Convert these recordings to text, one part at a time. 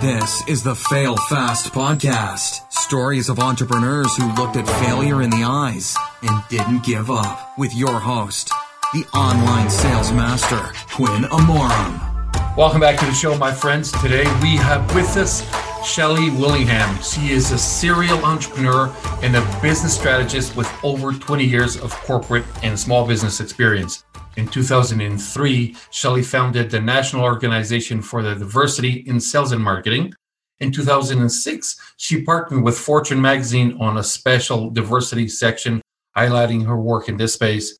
This is the Fail Fast podcast. Stories of entrepreneurs who looked at failure in the eyes and didn't give up. With your host, the online sales master, Quinn Amorum. Welcome back to the show, my friends. Today we have with us Shelley Willingham. She is a serial entrepreneur and a business strategist with over 20 years of corporate and small business experience. In 2003, Shelley founded the National Organization for the Diversity in Sales and Marketing. In 2006, she partnered with Fortune magazine on a special diversity section highlighting her work in this space.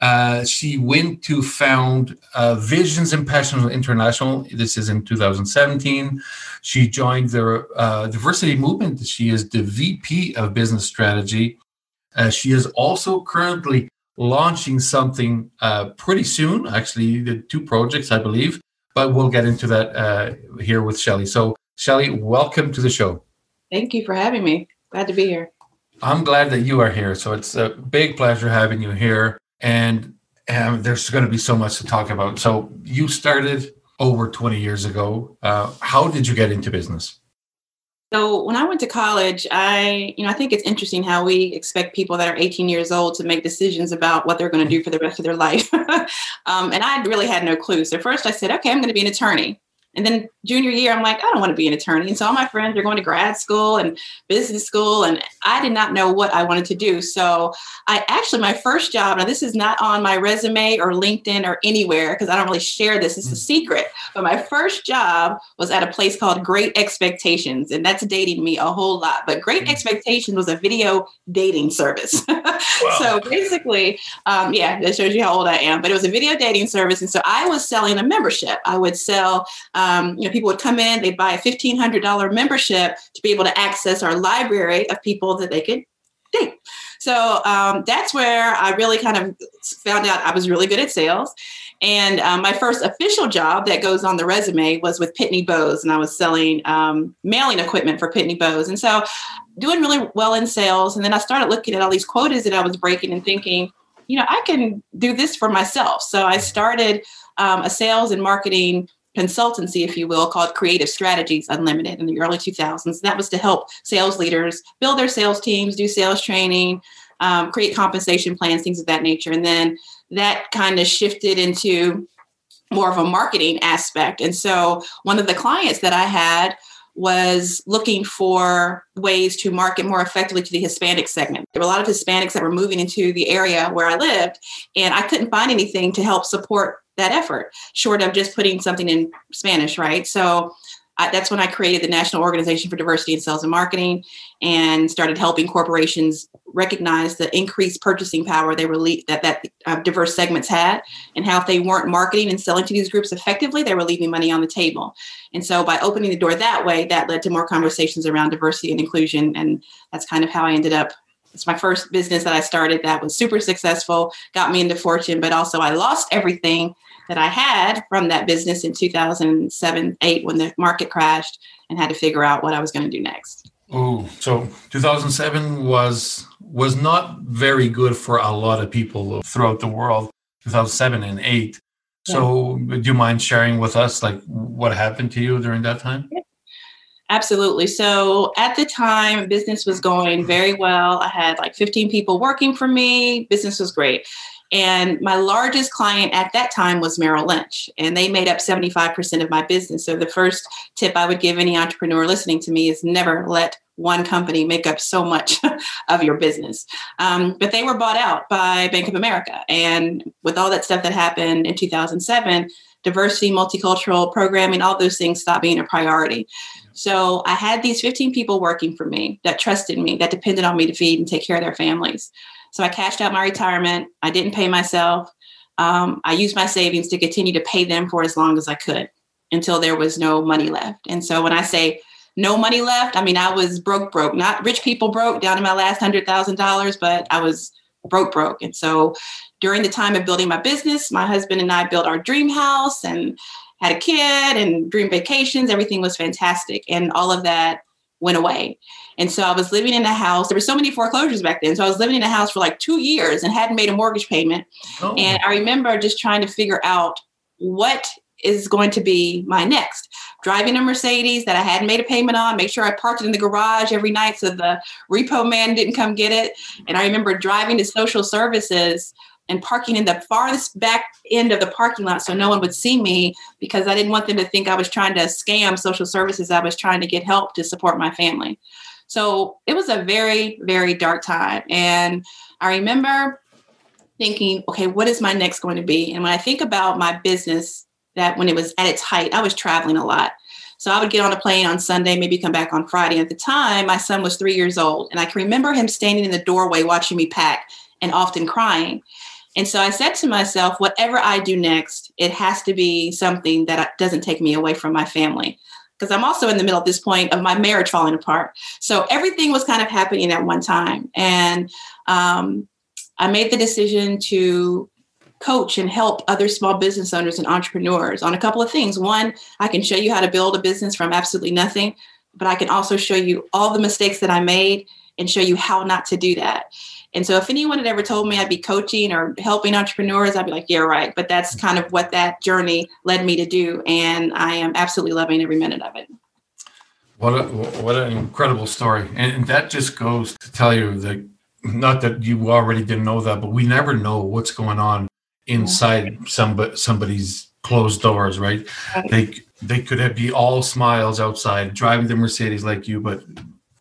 Uh, she went to found uh, Visions and Passions International. This is in 2017. She joined the uh, diversity movement. She is the VP of Business Strategy. Uh, she is also currently launching something uh, pretty soon. Actually, the two projects, I believe, but we'll get into that uh, here with Shelley. So, Shelley, welcome to the show. Thank you for having me. Glad to be here. I'm glad that you are here. So it's a big pleasure having you here, and um, there's going to be so much to talk about. So you started over 20 years ago. Uh, how did you get into business? So when I went to college, I, you know, I think it's interesting how we expect people that are 18 years old to make decisions about what they're going to do for the rest of their life. um, and I really had no clue. So first I said, okay, I'm going to be an attorney. And then junior year, I'm like, I don't want to be an attorney. And so all my friends are going to grad school and business school. And I did not know what I wanted to do. So I actually, my first job, now this is not on my resume or LinkedIn or anywhere because I don't really share this. It's a mm. secret. But my first job was at a place called Great Expectations. And that's dating me a whole lot. But Great mm. Expectations was a video dating service. Wow. so basically, um, yeah, that shows you how old I am. But it was a video dating service. And so I was selling a membership. I would sell, um, you know, people would come in, they'd buy a $1,500 membership to be able to access our library of people that they could date. So um, that's where I really kind of found out I was really good at sales. And um, my first official job that goes on the resume was with Pitney Bowes, and I was selling um, mailing equipment for Pitney Bowes. And so, doing really well in sales. And then I started looking at all these quotas that I was breaking and thinking, you know, I can do this for myself. So I started um, a sales and marketing consultancy, if you will, called Creative Strategies Unlimited in the early 2000s. That was to help sales leaders build their sales teams, do sales training, um, create compensation plans, things of that nature. And then that kind of shifted into more of a marketing aspect. And so one of the clients that I had was looking for ways to market more effectively to the Hispanic segment. There were a lot of Hispanics that were moving into the area where I lived, and I couldn't find anything to help support that effort, short of just putting something in Spanish, right? So I, that's when I created the National Organization for Diversity in Sales and Marketing and started helping corporations recognize the increased purchasing power they were that that uh, diverse segments had, and how if they weren't marketing and selling to these groups effectively, they were leaving money on the table. And so, by opening the door that way, that led to more conversations around diversity and inclusion, and that's kind of how I ended up it's my first business that I started that was super successful, got me into Fortune, but also I lost everything that I had from that business in 2007, 8 when the market crashed and had to figure out what I was going to do next. Oh, so 2007 was was not very good for a lot of people throughout the world. 2007 and 8. So, yeah. do you mind sharing with us like what happened to you during that time? Yeah. Absolutely. So at the time, business was going very well. I had like 15 people working for me. Business was great. And my largest client at that time was Merrill Lynch, and they made up 75% of my business. So the first tip I would give any entrepreneur listening to me is never let one company make up so much of your business. Um, but they were bought out by Bank of America. And with all that stuff that happened in 2007, diversity, multicultural programming, all those things stopped being a priority. So I had these 15 people working for me that trusted me, that depended on me to feed and take care of their families. So I cashed out my retirement. I didn't pay myself. Um, I used my savings to continue to pay them for as long as I could until there was no money left. And so when I say no money left, I mean, I was broke, broke, not rich people broke down to my last $100,000, but I was broke, broke. And so during the time of building my business, my husband and I built our dream house and had a kid and dream vacations. Everything was fantastic. And all of that went away. And so I was living in a house. There were so many foreclosures back then. So I was living in a house for like two years and hadn't made a mortgage payment. Oh. And I remember just trying to figure out what is going to be my next? Driving a Mercedes that I hadn't made a payment on, make sure I parked it in the garage every night so the repo man didn't come get it. And I remember driving to social services and parking in the farthest back end of the parking lot so no one would see me because I didn't want them to think I was trying to scam social services. I was trying to get help to support my family. So it was a very, very dark time. And I remember thinking, okay, what is my next going to be? And when I think about my business, that when it was at its height, I was traveling a lot. So I would get on a plane on Sunday, maybe come back on Friday. At the time, my son was three years old, and I can remember him standing in the doorway watching me pack and often crying. And so I said to myself, whatever I do next, it has to be something that doesn't take me away from my family. Because I'm also in the middle at this point of my marriage falling apart. So everything was kind of happening at one time. And um, I made the decision to coach and help other small business owners and entrepreneurs on a couple of things. One, I can show you how to build a business from absolutely nothing, but I can also show you all the mistakes that I made and show you how not to do that. And so if anyone had ever told me I'd be coaching or helping entrepreneurs, I'd be like, yeah, right. But that's kind of what that journey led me to do. And I am absolutely loving every minute of it. What a, what an incredible story. And that just goes to tell you that not that you already didn't know that, but we never know what's going on inside somebody, somebody's closed doors, right? They they could have, be all smiles outside, driving the Mercedes like you, but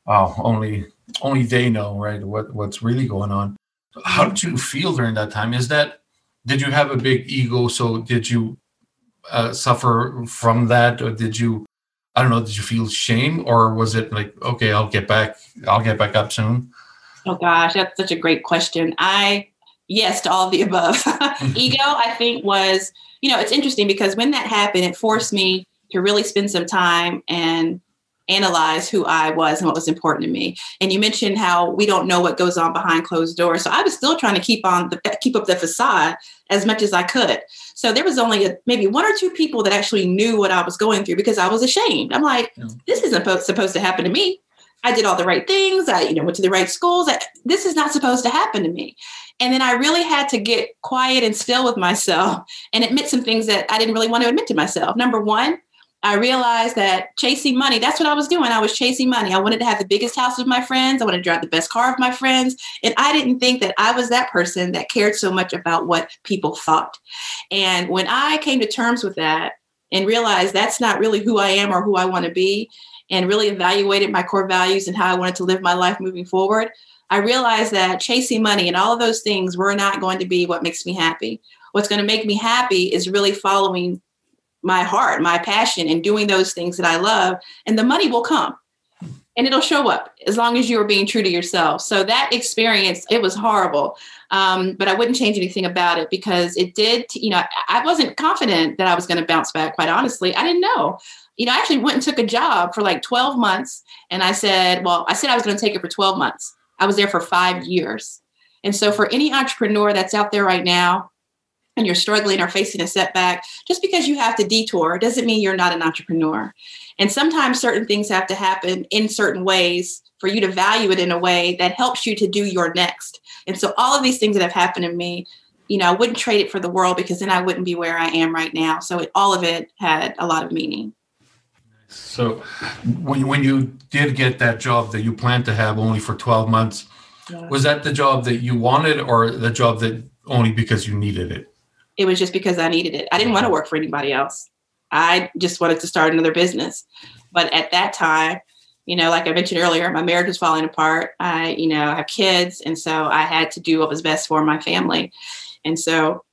wow, only only they know, right? What what's really going on. How did you feel during that time? Is that did you have a big ego? So did you uh, suffer from that, or did you? I don't know. Did you feel shame, or was it like, okay, I'll get back, I'll get back up soon? Oh gosh, that's such a great question. I yes to all of the above. ego, I think, was you know it's interesting because when that happened, it forced me to really spend some time and analyze who I was and what was important to me. And you mentioned how we don't know what goes on behind closed doors. So I was still trying to keep on the keep up the facade as much as I could. So there was only a, maybe one or two people that actually knew what I was going through because I was ashamed. I'm like, yeah. this isn't supposed to happen to me. I did all the right things. I, you know, went to the right schools. I, this is not supposed to happen to me. And then I really had to get quiet and still with myself and admit some things that I didn't really want to admit to myself. Number one, I realized that chasing money, that's what I was doing. I was chasing money. I wanted to have the biggest house with my friends. I wanted to drive the best car with my friends. And I didn't think that I was that person that cared so much about what people thought. And when I came to terms with that and realized that's not really who I am or who I want to be, and really evaluated my core values and how I wanted to live my life moving forward, I realized that chasing money and all of those things were not going to be what makes me happy. What's going to make me happy is really following my heart, my passion, and doing those things that I love, and the money will come and it'll show up as long as you are being true to yourself. So that experience, it was horrible. Um, but I wouldn't change anything about it because it did, you know, I wasn't confident that I was going to bounce back, quite honestly. I didn't know. You know, I actually went and took a job for like 12 months. And I said, well, I said I was going to take it for 12 months. I was there for five years. And so for any entrepreneur that's out there right now, and you're struggling or facing a setback, just because you have to detour doesn't mean you're not an entrepreneur. And sometimes certain things have to happen in certain ways for you to value it in a way that helps you to do your next. And so all of these things that have happened to me, you know, I wouldn't trade it for the world because then I wouldn't be where I am right now. So it, all of it had a lot of meaning. So when when you did get that job that you planned to have only for 12 months, yeah. was that the job that you wanted or the job that only because you needed it? It was just because I needed it. I didn't want to work for anybody else. I just wanted to start another business. But at that time, you know, like I mentioned earlier, my marriage was falling apart. I, you know, I have kids. And so I had to do what was best for my family. And so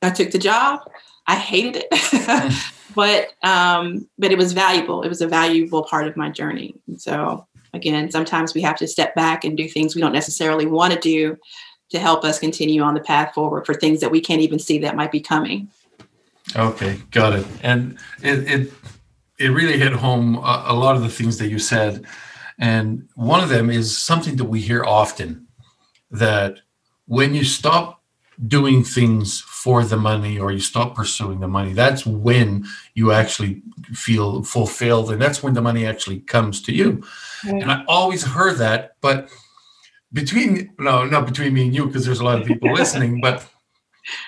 I took the job. I hated it. but um, but it was valuable. It was a valuable part of my journey. And so again, sometimes we have to step back and do things we don't necessarily want to do to help us continue on the path forward for things that we can't even see that might be coming. Okay, got it. And it it, it really hit home a, a lot of the things that you said. And one of them is something that we hear often that when you stop doing things for the money or you stop pursuing the money, that's when you actually feel fulfilled. And that's when the money actually comes to you. Right. And I always heard that, but between no not between me and you because there's a lot of people listening but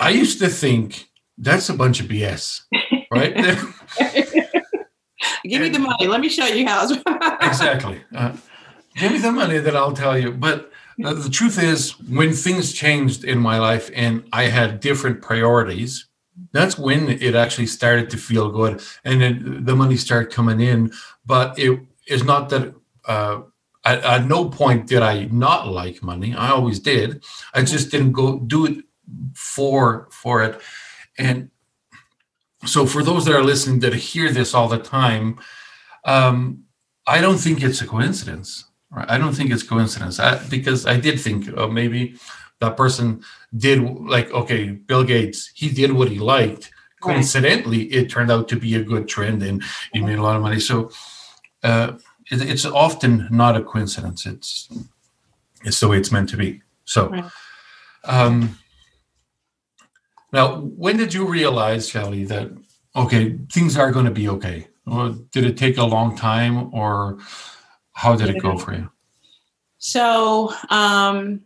i used to think that's a bunch of bs right? Give me the money. Let me show you how. exactly. Uh, give me the money that I'll tell you. But uh, the truth is, when things changed in my life and I had different priorities, that's when it actually started to feel good and then the money started coming in. But it is not that. Uh, at, at no point did I not like money. I always did. I just didn't go do it for for it. And so, for those that are listening that hear this all the time, um, I don't think it's a coincidence. Right? I don't think it's coincidence I, because I did think oh, maybe that person did like okay, Bill Gates. He did what he liked. Coincidentally, right. it turned out to be a good trend, and he made a lot of money. So. Uh, it's often not a coincidence. It's it's the way it's meant to be. So, right. um, now, when did you realize, Shelley, that okay, things are going to be okay? Or did it take a long time, or how did it go for you? So, um,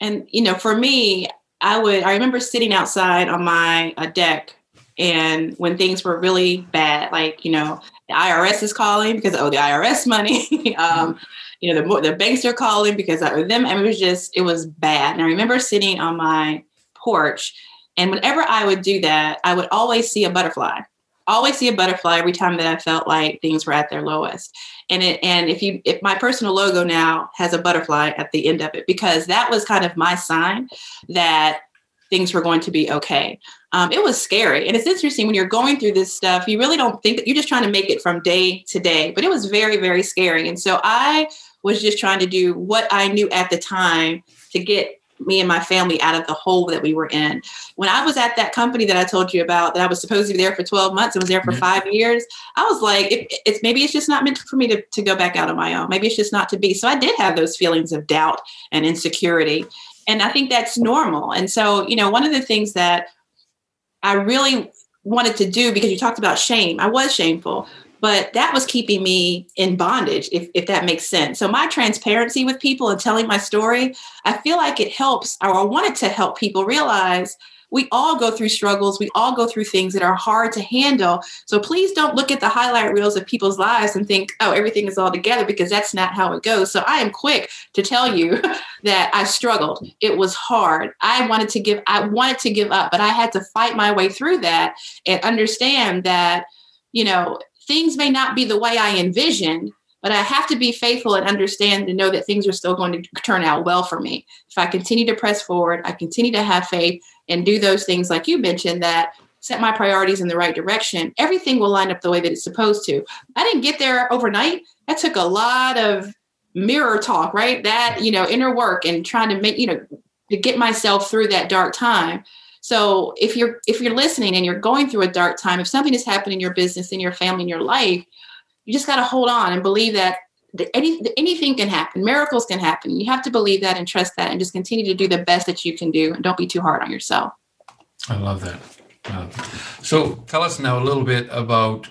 and you know, for me, I would. I remember sitting outside on my uh, deck, and when things were really bad, like you know, the IRS is calling because oh, the IRS money. um, you know, the the banks are calling because of them. And it was just it was bad. And I remember sitting on my porch. And whenever I would do that, I would always see a butterfly. Always see a butterfly every time that I felt like things were at their lowest. And it and if you if my personal logo now has a butterfly at the end of it, because that was kind of my sign that things were going to be okay. Um, it was scary. And it's interesting when you're going through this stuff, you really don't think that you're just trying to make it from day to day, but it was very, very scary. And so I was just trying to do what I knew at the time to get me and my family out of the hole that we were in. When I was at that company that I told you about, that I was supposed to be there for 12 months and was there for mm-hmm. five years, I was like, it, it's maybe it's just not meant for me to, to go back out on my own. Maybe it's just not to be. So I did have those feelings of doubt and insecurity. And I think that's normal. And so, you know, one of the things that I really wanted to do because you talked about shame, I was shameful, but that was keeping me in bondage if, if that makes sense so my transparency with people and telling my story i feel like it helps or i wanted to help people realize we all go through struggles. We all go through things that are hard to handle. So please don't look at the highlight reels of people's lives and think oh everything is all together because that's not how it goes. So i am quick to tell you that i struggled. It was hard. I wanted to give i wanted to give up but i had to fight my way through that and understand that you know things may not be the way I envisioned, but I have to be faithful and understand and know that things are still going to turn out well for me. If I continue to press forward, I continue to have faith and do those things like you mentioned that set my priorities in the right direction, everything will line up the way that it's supposed to. I didn't get there overnight. That took a lot of mirror talk, right? That, you know, inner work and trying to make, you know, to get myself through that dark time. So if you're if you're listening and you're going through a dark time, if something has happened in your business, in your family, in your life, you just got to hold on and believe that any, anything can happen. Miracles can happen. You have to believe that and trust that, and just continue to do the best that you can do, and don't be too hard on yourself. I love that. so tell us now a little bit about.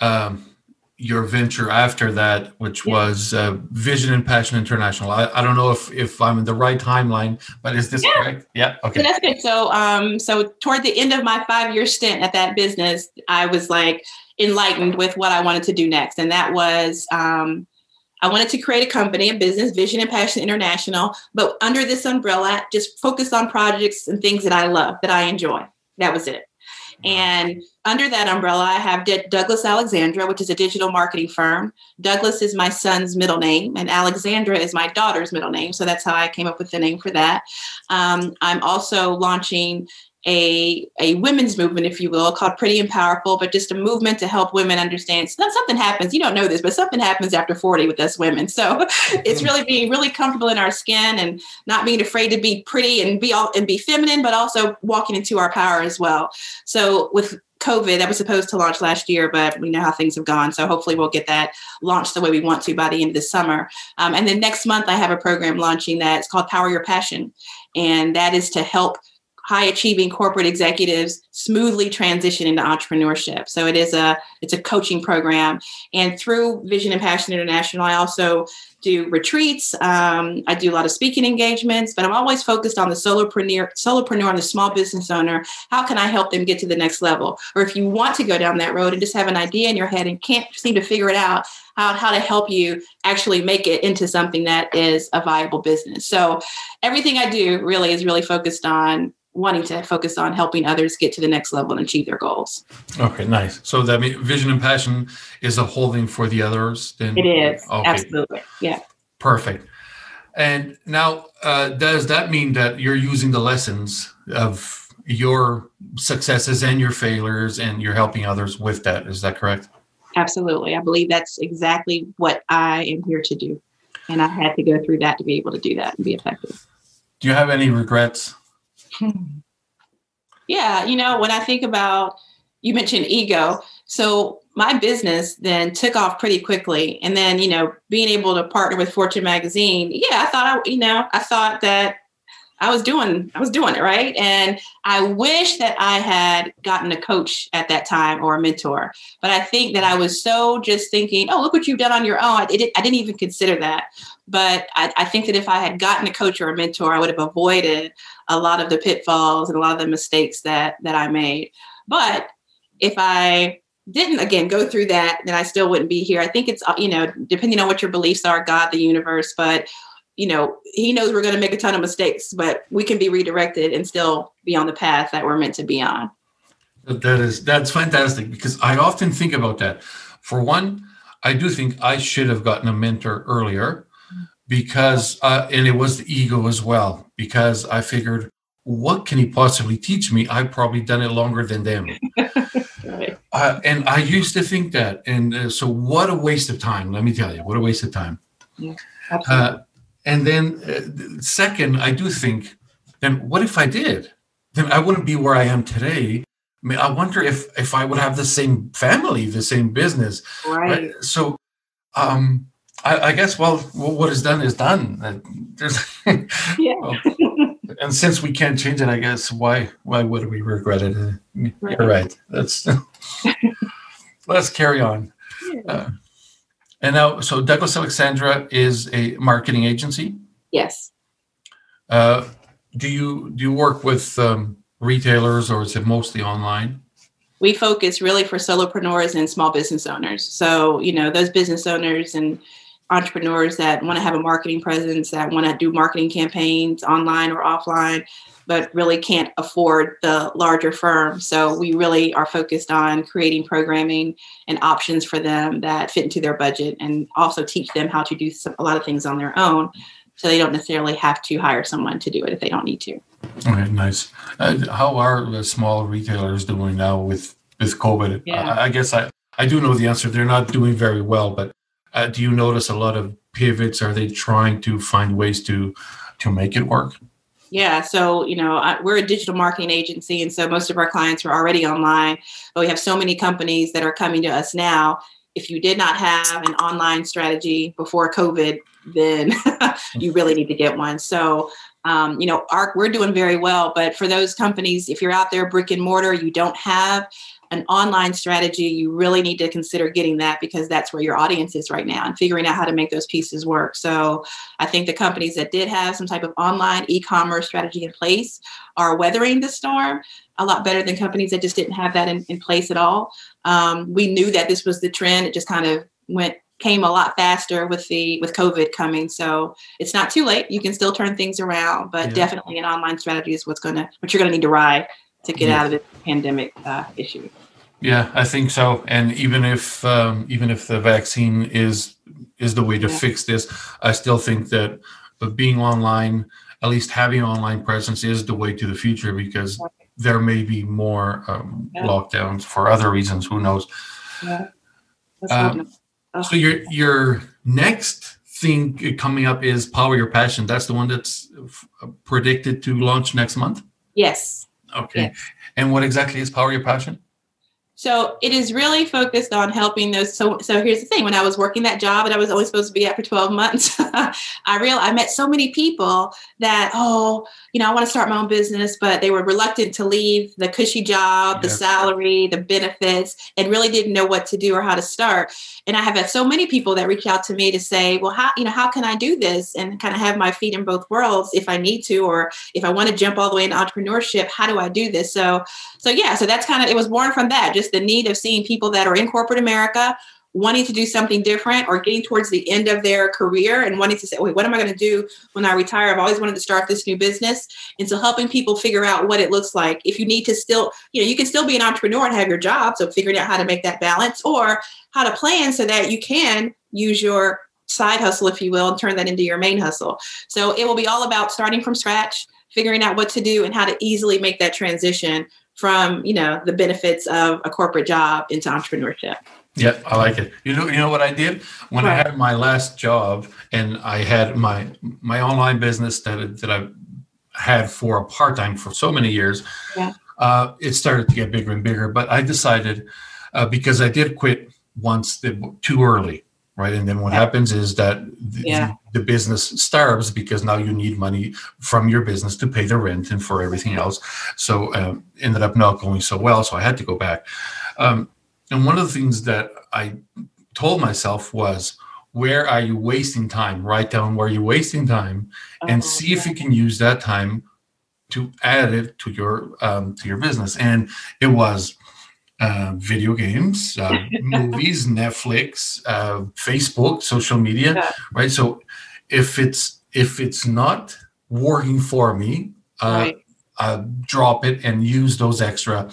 Um, your venture after that, which yeah. was uh, Vision and Passion International. I, I don't know if, if I'm in the right timeline, but is this yeah. correct? Yeah. Okay. So that's good. So, um, so toward the end of my five year stint at that business, I was like enlightened with what I wanted to do next, and that was um, I wanted to create a company, a business, Vision and Passion International, but under this umbrella, just focus on projects and things that I love, that I enjoy. That was it. And under that umbrella, I have D- Douglas Alexandra, which is a digital marketing firm. Douglas is my son's middle name, and Alexandra is my daughter's middle name. So that's how I came up with the name for that. Um, I'm also launching a, a women's movement, if you will, called Pretty and Powerful, but just a movement to help women understand so something happens. You don't know this, but something happens after 40 with us women. So it's mm. really being really comfortable in our skin and not being afraid to be pretty and be all and be feminine, but also walking into our power as well. So with COVID that was supposed to launch last year, but we know how things have gone. So hopefully we'll get that launched the way we want to by the end of the summer. Um, and then next month I have a program launching that. It's called Power Your Passion. And that is to help high achieving corporate executives smoothly transition into entrepreneurship. So it is a it's a coaching program, and through Vision and Passion International, I also do retreats. Um, I do a lot of speaking engagements, but I'm always focused on the solopreneur, solopreneur and the small business owner. How can I help them get to the next level? Or if you want to go down that road and just have an idea in your head and can't seem to figure it out, how, how to help you actually make it into something that is a viable business. So everything I do really is really focused on wanting to focus on helping others get to the next level and achieve their goals. Okay, nice. So that means vision and passion is a holding for the others. Then it is okay. absolutely, yeah. Perfect. And now, uh, does that mean that you're using the lessons of your successes and your failures, and you're helping others with that? Is that correct? Absolutely. I believe that's exactly what I am here to do, and I had to go through that to be able to do that and be effective. Do you have any regrets yeah, you know, when I think about you mentioned ego. So my business then took off pretty quickly. And then, you know, being able to partner with Fortune magazine, yeah, I thought I, you know, I thought that I was doing, I was doing it right. And I wish that I had gotten a coach at that time or a mentor. But I think that I was so just thinking, oh, look what you've done on your own. I, it, I didn't even consider that. But I, I think that if I had gotten a coach or a mentor, I would have avoided a lot of the pitfalls and a lot of the mistakes that that I made. But if I didn't again go through that, then I still wouldn't be here. I think it's you know depending on what your beliefs are, God, the universe, but you know He knows we're going to make a ton of mistakes, but we can be redirected and still be on the path that we're meant to be on. That is that's fantastic because I often think about that. For one, I do think I should have gotten a mentor earlier because uh, and it was the ego as well because i figured what can he possibly teach me i've probably done it longer than them right. uh, and i used to think that and uh, so what a waste of time let me tell you what a waste of time yeah, uh, and then uh, second i do think then what if i did then i wouldn't be where i am today I mean, I wonder if if I would have the same family, the same business. Right. right? So, um, I, I, guess well, what is done is done. There's, yeah. well, and since we can't change it, I guess why why would we regret it? Right. You're right. Let's let's carry on. Yeah. Uh, and now, so Douglas Alexandra is a marketing agency. Yes. Uh, do you do you work with um, retailers, or is it mostly online? We focus really for solopreneurs and small business owners. So you know those business owners and entrepreneurs that want to have a marketing presence, that want to do marketing campaigns online or offline, but really can't afford the larger firm. So we really are focused on creating programming and options for them that fit into their budget and also teach them how to do some, a lot of things on their own so they don't necessarily have to hire someone to do it if they don't need to. All right, nice. Uh, how are the small retailers doing now with with COVID? Yeah. I, I guess I, I do know the answer. They're not doing very well, but uh, do you notice a lot of pivots? Are they trying to find ways to to make it work? Yeah, so you know I, we're a digital marketing agency, and so most of our clients are already online. But we have so many companies that are coming to us now. If you did not have an online strategy before COVID, then you really need to get one. So um, you know, ARC, we're doing very well, but for those companies, if you're out there brick and mortar, you don't have an online strategy, you really need to consider getting that because that's where your audience is right now and figuring out how to make those pieces work. So I think the companies that did have some type of online e commerce strategy in place are weathering the storm a lot better than companies that just didn't have that in, in place at all. Um, we knew that this was the trend, it just kind of went came a lot faster with the with covid coming so it's not too late you can still turn things around but yeah. definitely an online strategy is what's going to what you're going to need to ride to get yeah. out of this pandemic uh, issue. Yeah, I think so. And even if um, even if the vaccine is is the way to yeah. fix this, I still think that being online, at least having online presence, is the way to the future because there may be more um, yeah. lockdowns for other reasons. Who knows? Yeah. Um, so your your next thing coming up is Power Your Passion. That's the one that's predicted to launch next month. Yes. Okay. Yes. And what exactly is Power Your Passion? So it is really focused on helping those. So, so here's the thing: when I was working that job and I was only supposed to be at for 12 months, I real I met so many people that oh, you know, I want to start my own business, but they were reluctant to leave the cushy job, the salary, the benefits, and really didn't know what to do or how to start. And I have had so many people that reach out to me to say, well, how you know, how can I do this and kind of have my feet in both worlds if I need to, or if I want to jump all the way into entrepreneurship, how do I do this? So, so yeah, so that's kind of it was born from that. Just the need of seeing people that are in corporate America wanting to do something different or getting towards the end of their career and wanting to say, wait, what am I going to do when I retire? I've always wanted to start this new business. And so helping people figure out what it looks like. If you need to still, you know, you can still be an entrepreneur and have your job. So figuring out how to make that balance or how to plan so that you can use your side hustle, if you will, and turn that into your main hustle. So it will be all about starting from scratch, figuring out what to do and how to easily make that transition from you know the benefits of a corporate job into entrepreneurship. Yeah, I like it. You know, you know what I did when right. I had my last job, and I had my my online business that that I had for a part time for so many years. Yeah. Uh, it started to get bigger and bigger, but I decided uh, because I did quit once the, too early right? And then what yeah. happens is that the, yeah. the, business starves because now you need money from your business to pay the rent and for everything else. So um, ended up not going so well, so I had to go back. Um, and one of the things that I told myself was, where are you wasting time? Write down where you're wasting time, and oh, see if you can use that time to add it to your um, to your business. And it was uh, video games, uh, movies, Netflix, uh, Facebook, social media, yeah. right? So if it's if it's not working for me, uh, right. drop it and use those extra.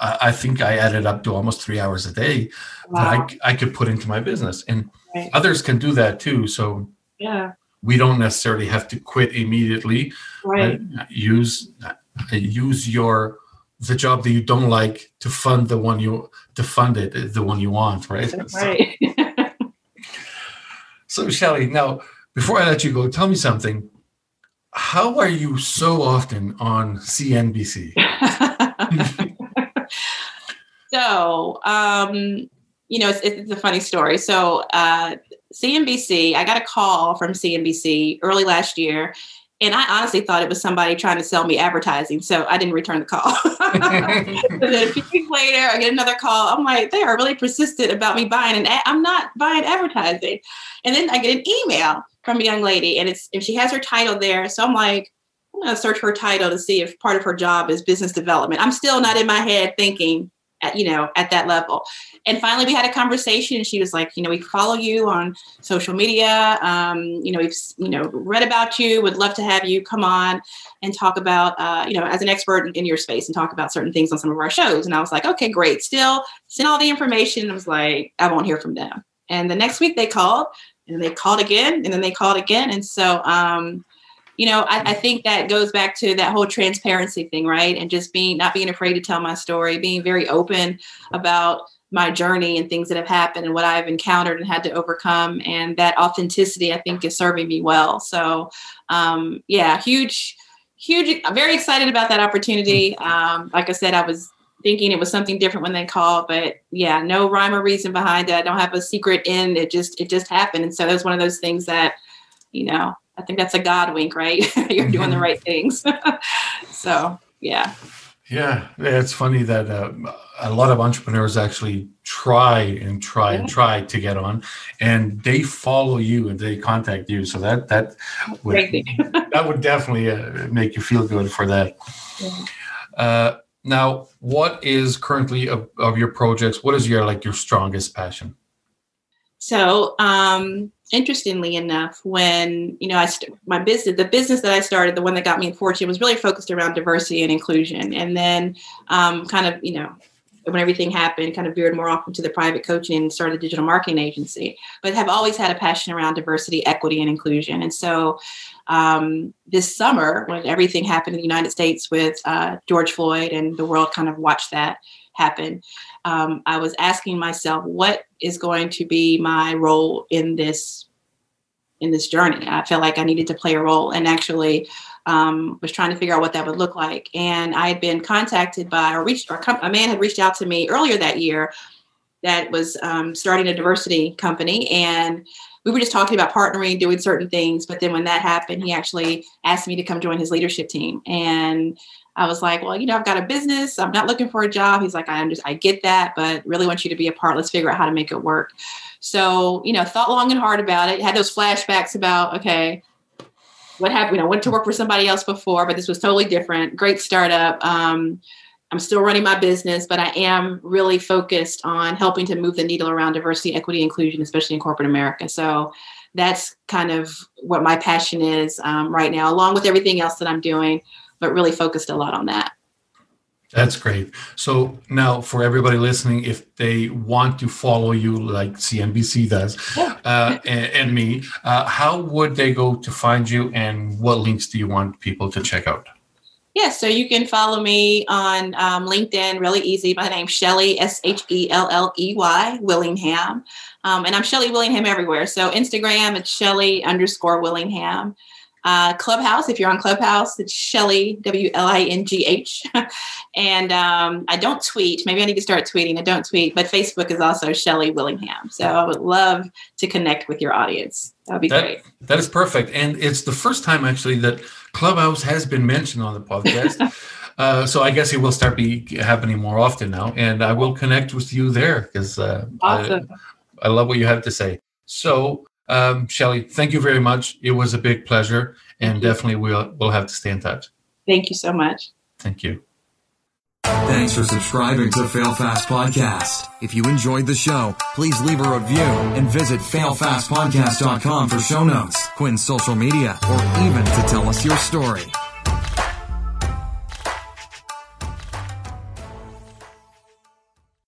I think I added up to almost three hours a day wow. that I, I could put into my business, and right. others can do that too. So yeah, we don't necessarily have to quit immediately. Right. use uh, use your the job that you don't like to fund the one you to fund it uh, the one you want right right so, so shelley now before i let you go tell me something how are you so often on cnbc so um you know it's, it's a funny story so uh cnbc i got a call from cnbc early last year and I honestly thought it was somebody trying to sell me advertising. So I didn't return the call. then a few weeks later, I get another call. I'm like, they are really persistent about me buying an ad. I'm not buying advertising. And then I get an email from a young lady and it's and she has her title there. So I'm like, I'm gonna search her title to see if part of her job is business development. I'm still not in my head thinking at, you know, at that level. And finally, we had a conversation, and she was like, "You know, we follow you on social media. Um, you know, we've you know read about you. Would love to have you come on and talk about, uh, you know, as an expert in, your space and talk about certain things on some of our shows." And I was like, "Okay, great." Still sent all the information. I was like, "I won't hear from them." And the next week they called, and they called again, and then they called again, and so. Um, you know, I, I, think that goes back to that whole transparency thing, right? And just being not being afraid to tell my story, being very open about my journey and things that have happened and what I've encountered and had to overcome. And that authenticity, I think, is serving me well. So, um, yeah, huge, huge, very excited about that opportunity. Um, like I said, I was thinking it was something different when they called, but yeah, no rhyme or reason behind it. I don't have a secret in it. Just, it just happened. And so it was one of those things that, you know, I think that's a God wink, right? You're doing the mm-hmm. right things. so, yeah. Yeah, it's funny that uh, a lot of entrepreneurs actually try and try yeah. and try to get on, and they follow you and they contact you. So that that would that would definitely uh, make you feel good for that. Yeah. Uh, now, what is currently of, of your projects? What is your like your strongest passion? So, um, interestingly enough, when you know I st- my business, the business that I started, the one that got me in fortune, was really focused around diversity and inclusion. And then, um, kind of, you know, when everything happened, kind of veered more often to the private coaching and started a digital marketing agency. But have always had a passion around diversity, equity, and inclusion. And so, um, this summer, when everything happened in the United States with uh, George Floyd, and the world kind of watched that happen um, I was asking myself, what is going to be my role in this in this journey? I felt like I needed to play a role, and actually, um, was trying to figure out what that would look like. And I had been contacted by or reached or a man had reached out to me earlier that year that was um, starting a diversity company and we were just talking about partnering doing certain things but then when that happened he actually asked me to come join his leadership team and i was like well you know i've got a business. I'm not looking for a job. He's like i just i get that but really want you to be a part. Let's figure out how to make it work. So you know thought long and hard about it. Had those flashbacks about okay what happened you know went to work for somebody else before but this was totally different. Great startup. Um, I'm still running my business, but I am really focused on helping to move the needle around diversity, equity, inclusion, especially in corporate America. So that's kind of what my passion is um, right now, along with everything else that I'm doing, but really focused a lot on that. That's great. So now, for everybody listening, if they want to follow you like CNBC does uh, and, and, me, uh, how would they go to find you and what links do you want people to check out? Yeah, so you can follow me on um, LinkedIn, really easy. My name's Shelley, S H E L L E Y, Willingham. Um, and I'm Shelley Willingham everywhere. So Instagram, it's Shelley underscore Willingham. Uh, Clubhouse, if you're on Clubhouse, it's Shelley, W L I N G H. and um, I don't tweet. Maybe I need to start tweeting. I don't tweet, but Facebook is also Shelley Willingham. So I would love to connect with your audience. That would be that, great. That is perfect. And it's the first time actually that Clubhouse has been mentioned on the podcast. uh, so I guess it will start be happening more often now. And I will connect with you there because uh, awesome. I, I love what you have to say. So um, Shelley, thank you very much. It was a big pleasure, and definitely we'll we'll have to stay in touch. Thank you so much. Thank you. Thanks for subscribing to Fail Fast Podcast. If you enjoyed the show, please leave a review and visit failfastpodcast.com for show notes, Quinn's social media, or even to tell us your story.